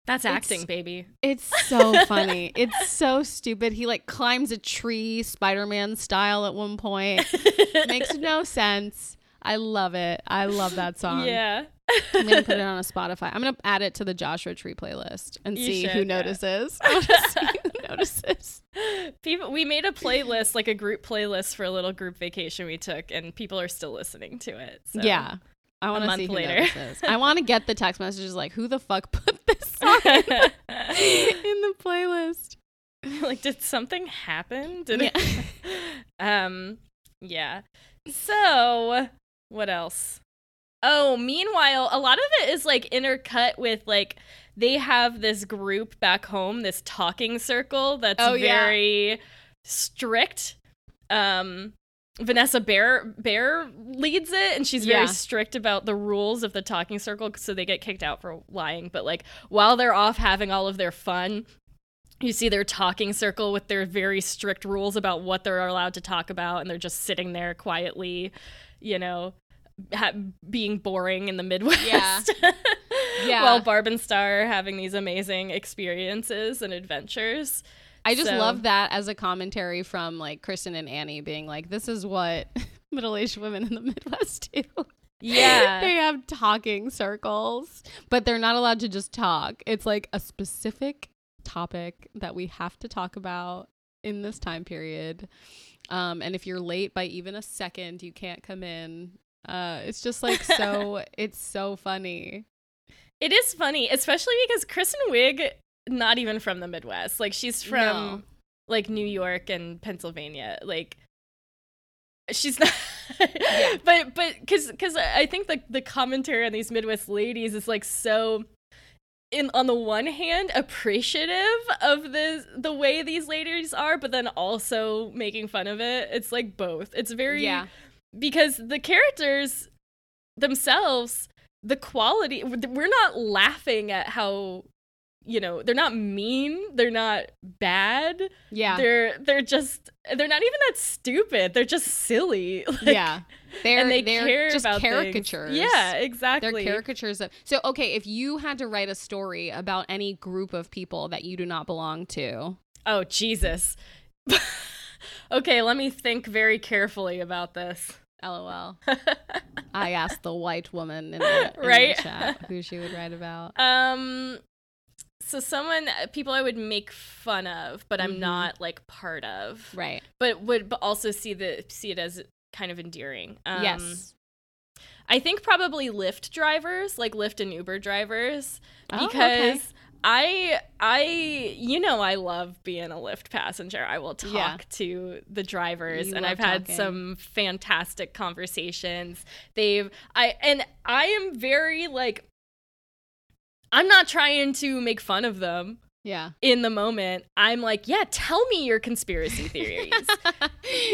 That's It's- acting, baby. It's so funny. it's so stupid. He like climbs a tree Spider-Man style at one point. Makes no sense. I love it. I love that song. Yeah. I'm gonna put it on a Spotify. I'm gonna add it to the Joshua Tree playlist and You see should, who yeah. notices. See who notices. People, we made a playlist, like a group playlist for a little group vacation we took, and people are still listening to it. So. Yeah. I want to see later. I want to get the text messages like, who the fuck put this song in the, playlist? like, did something happen? Did Yeah. it? um, yeah. So, what else? Oh, meanwhile, a lot of it is like intercut with like they have this group back home, this talking circle that's Oh, yeah. very strict. Um Vanessa Bayer Bear leads it and she's very Yeah. strict about the rules of the talking circle so they get kicked out for lying, but like while they're off having all of their fun, you see their talking circle with their very strict rules about what they're allowed to talk about and they're just sitting there quietly, you know, ha- being boring in the Midwest. Yeah. Yeah. While Barb and Star are having these amazing experiences and adventures. I just So- love that as a commentary from like Kristen and Annie being like, this is what middle aged women in the Midwest do. Yeah. they have talking circles, but they're not allowed to just talk. It's like a specific topic that we have to talk about in this time period. Um, and if you're late by even a second, you can't come in. Uh, it's just like so, it's so funny. It is funny, especially because Kristen Wiig, not even from the Midwest. Like she's from No. like New York and Pennsylvania. Like she's not Yeah. but but because because i think the the commentary on these midwest ladies is like so in on the one hand appreciative of the the way these ladies are but then also making fun of it it's like both it's very Yeah. because the characters themselves the quality we're not laughing at how you know they're not mean they're not bad Yeah. they're they're just they're not even that stupid they're just silly Like, yeah. They're, and they they're care just about things. caricatures. yeah exactly. They're caricatures of. So, okay, if you had to write a story about any group of people that you do not belong to, oh jesus okay let me think very carefully about this lol. I asked the white woman in the, in the chat who she would write about. um so someone people i would make fun of but i'm Mhm. not like part of Right. but would also see the see it as kind of endearing um yes. I think probably Lyft drivers, like Lyft and Uber drivers, Oh, because okay. I I you know I love being a Lyft passenger. I will talk Yeah. to the drivers You and I've had talking. some fantastic conversations. They've I and I am very like I'm not trying to make fun of them Yeah. in the moment. I'm like, yeah, tell me your conspiracy theories.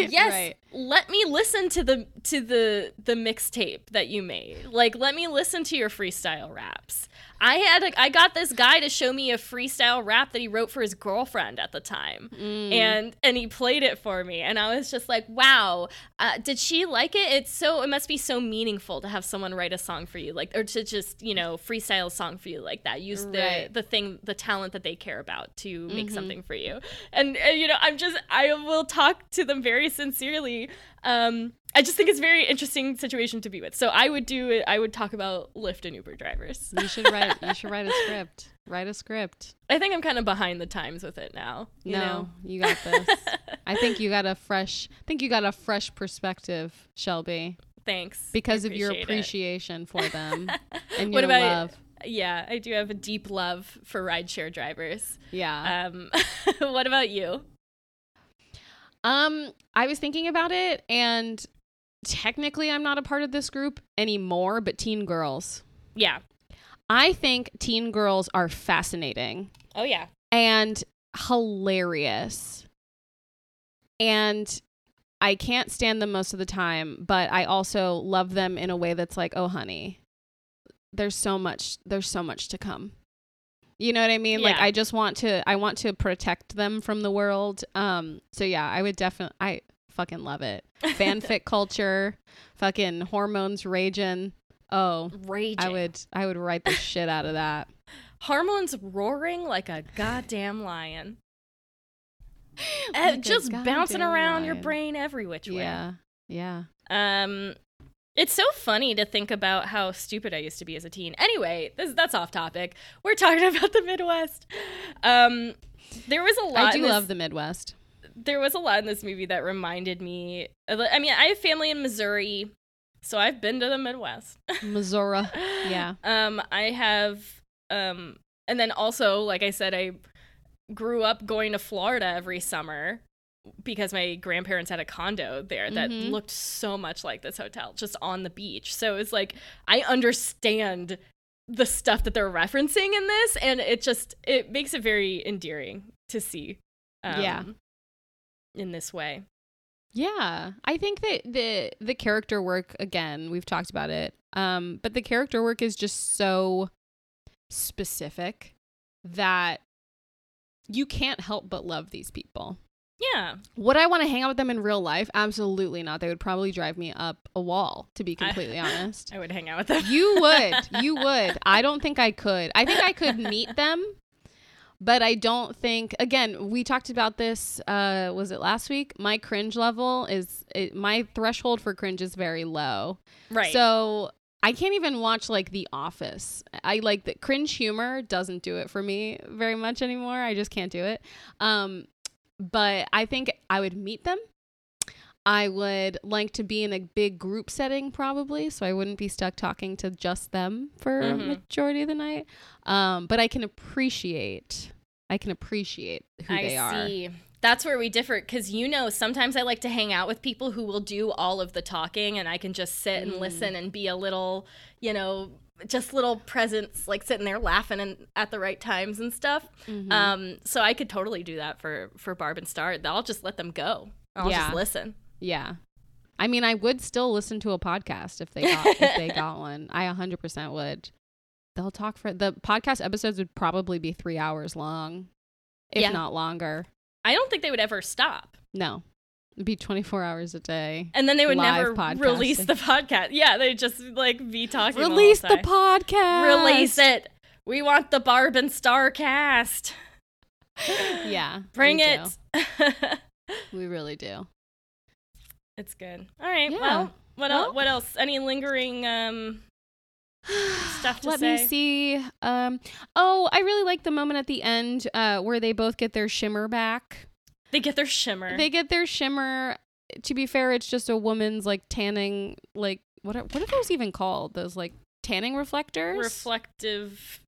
yes Right. let me listen to the to the the mixtape that you made like let me listen to your freestyle raps i had a, i got this guy to show me a freestyle rap that he wrote for his girlfriend at the time Mm. and and he played it for me and i was just like wow uh, did she like it it's so it must be so meaningful to have someone write a song for you like or to just you know freestyle a song for you like that use the Right. the thing the talent that they care about to make Mhm. something for you and, and you know i'm just i will talk to them very sincerely um i just think it's a very interesting situation to be with so i would do it i would talk about lyft and uber drivers you should write. You should write a script. Write a script. i think i'm kind of behind the times with it now you no, know you got this. I think you got a fresh. I think you got a fresh perspective, Shelby, thanks because of your appreciate it. appreciation for them and What your about- love. yeah i do have a deep love for rideshare drivers Yeah. um what about you Um, I was thinking about it, and technically, I'm not a part of this group anymore. But teen girls, yeah I think teen girls are fascinating oh yeah and hilarious, and I can't stand them most of the time. But I also love them in a way that's like, oh, honey, there's so much. There's so much to come. You know what I mean? Like I just want to I want to protect them from the world. Um so yeah, I would definitely I fucking love it. Fanfic culture, fucking hormones raging. Oh, raging I would I would write the shit out of that. hormones roaring like a goddamn lion Uh, Like a just bouncing around your brain every which way Yeah. Yeah. Um, it's so funny to think about how stupid I used to be as a teen. Anyway, this, that's off topic. We're talking about the Midwest. Um, there was a lot. I do this- love the Midwest. There was a lot in this movie that reminded me. I mean, I have family in Missouri, so I've been to the Midwest. Missouri. Yeah. Um, I have. Um, and then also, like I said, I grew up going to Florida every summer because my grandparents had a condo there that Mhm. looked so much like this hotel, just on the beach. So it's like I understand the stuff that they're referencing in this, and it just it makes it very endearing to see. Um, Yeah. In this way. Yeah, I think that the the character work again, we've talked about it. Um, but the character work is just so specific that you can't help but love these people. Yeah. Would I want to hang out with them in real life? Absolutely not. They would probably drive me up a wall, to be I- completely honest. I would hang out with them. You would. You would. I don't think I could. I think I could meet them, but I don't think again, we talked about this uh was it last week? My cringe level is it, my threshold for cringe is very low. right. So I can't even watch like The Office. I like the cringe humor doesn't do it for me very much anymore. I just can't do it. Um, but I think I would meet them. I would like to be in a big group setting probably, so I wouldn't be stuck talking to just them for a Mhm. majority of the night. Um, but I can appreciate I can appreciate who I they are. I see. That's where we differ because you know sometimes I like to hang out with people who will do all of the talking and I can just sit and Mm. listen and be a little, you know, just little presents like sitting there laughing and at the right times and stuff. Mhm. Um, so I could totally do that for for Barb and Star. I'll just let them go. I'll Yeah. just listen. Yeah. I mean, I would still listen to a podcast if they got if they got one. I 100% would. They'll talk for the podcast episodes would probably be 3 hours long, if Yeah. not longer. I don't think they would ever stop. No. Be 24 hours a day. And then they would never podcasting. release the podcast. Yeah, they just like be talking. Release the time. podcast. Release it. We want the Barb and Star cast. Yeah. Bring we it. We really do. it's good. All right. Yeah. Well, what Well- else? What else? Any lingering um Stuff to Let say. me see. Um oh, I really like the moment at the end uh where they both get their shimmer back. They get their shimmer. They get their shimmer. To be fair, it's just a woman's like tanning, like what are, what are those even called? Those like tanning reflectors. reflective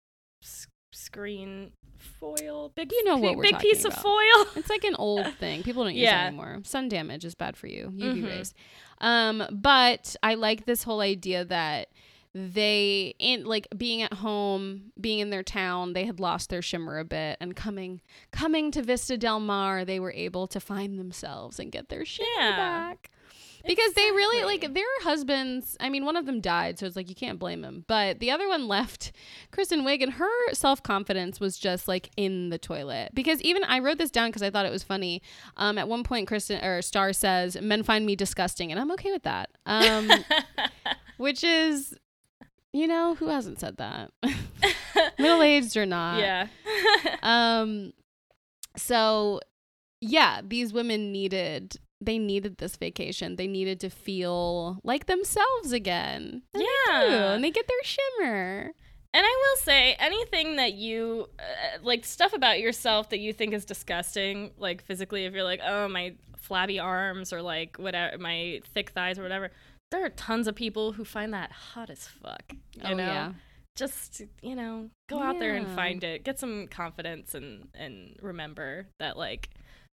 s- screen foil. Big, You know what big, we're big piece of foil. It's like an old thing. People don't use Yeah. it anymore. Sun damage is bad for you. UV Mhm. rays. Um, but I like this whole idea that they in like being at home, being in their town, they had lost their shimmer a bit and coming coming to Vista Del Mar, they were able to find themselves and get their shimmer Yeah. back. Because they really like their husbands. I mean, one of them died, so it's like you can't blame him. But the other one left Kristen Wiig, and her self confidence was just like in the toilet. Because even I wrote this down because I thought it was funny. Um, at one point, Kristen or Star says, "Men find me disgusting," and I'm okay with that. Um, which is, you know, who hasn't said that? Middle aged or not? yeah. Um so yeah, these women needed they needed this vacation. They needed to feel like themselves again. And they do, Yeah. and they get their shimmer. And I will say, anything that you uh, like, stuff about yourself that you think is disgusting, like physically, if you're like, oh, my flabby arms or like whatever, my thick thighs or whatever, there are tons of people who find that hot as fuck. You oh know? yeah. Just, you know, go out there and find it. Get some confidence and, and remember that, like,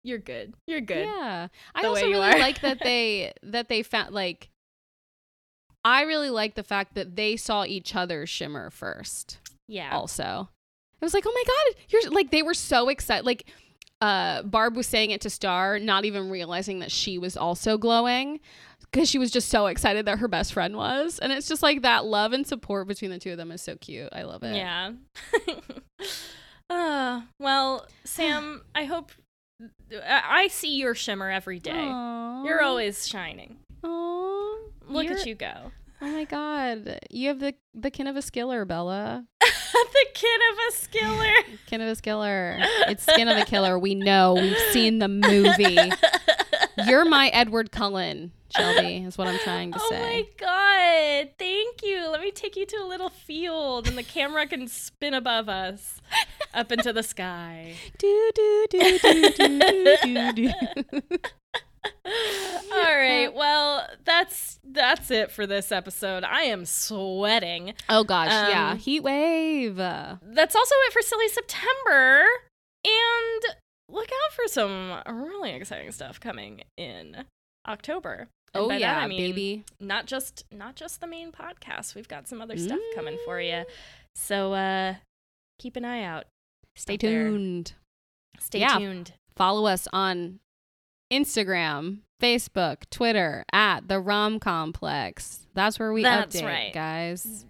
you're good. You're good. Yeah. I also really like that they that they found like I really like the fact that they saw each other shimmer first. Yeah. also. I was like, oh my god, you're like they were so excited. Like, uh, Barb was saying it to Star, not even realizing that she was also glowing because she was just so excited that her best friend was, and it's just like that love and support between the two of them is so cute. I love it. Yeah. uh, well, Sam, I hope I see your shimmer every day. Aww. You're always shining. Aw. Look You're- at you go. Oh my god, you have the the kin of a skiller, Bella. the kid of a skiller. Kin of a skiller. It's skin of a killer. We know. We've seen the movie. You're my Edward Cullen, Shelby. Is what I'm trying to oh say. Oh my god. Thank you. Let me take you to a little field and the camera can spin above us up into the sky. Do do do do do do do. All right. Well, that's that's it for this episode. I am sweating. Oh gosh, yeah, Um, heat wave. That's also it for Silly September. And look out for some really exciting stuff coming in October. And Oh by that, yeah, I mean, baby. Not just not just the main podcast. We've got some other stuff coming for you. So uh keep an eye out. Stay out there. tuned. Stay Yeah. tuned. Follow us on Instagram, Facebook, Twitter at the Rom Complex. That's where we That's update, right. guys.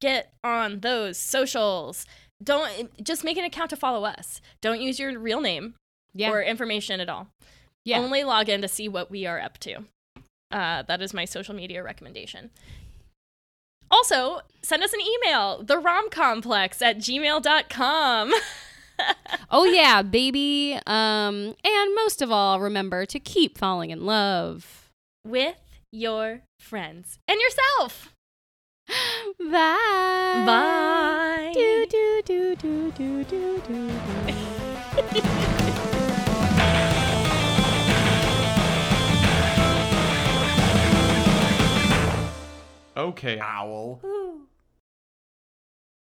Get on those socials. Don't just make an account to follow us. Don't use your real name Yeah, or information at all. yeah. Only log in to see what we are up to. Uh, that is my social media recommendation. Also, send us an email, theromcomplex at gmail.com. oh yeah, baby. Um, and most of all, remember to keep falling in love. with your friends and yourself. Bye. Bye. Do do do do do do do. do. Okay, Owl.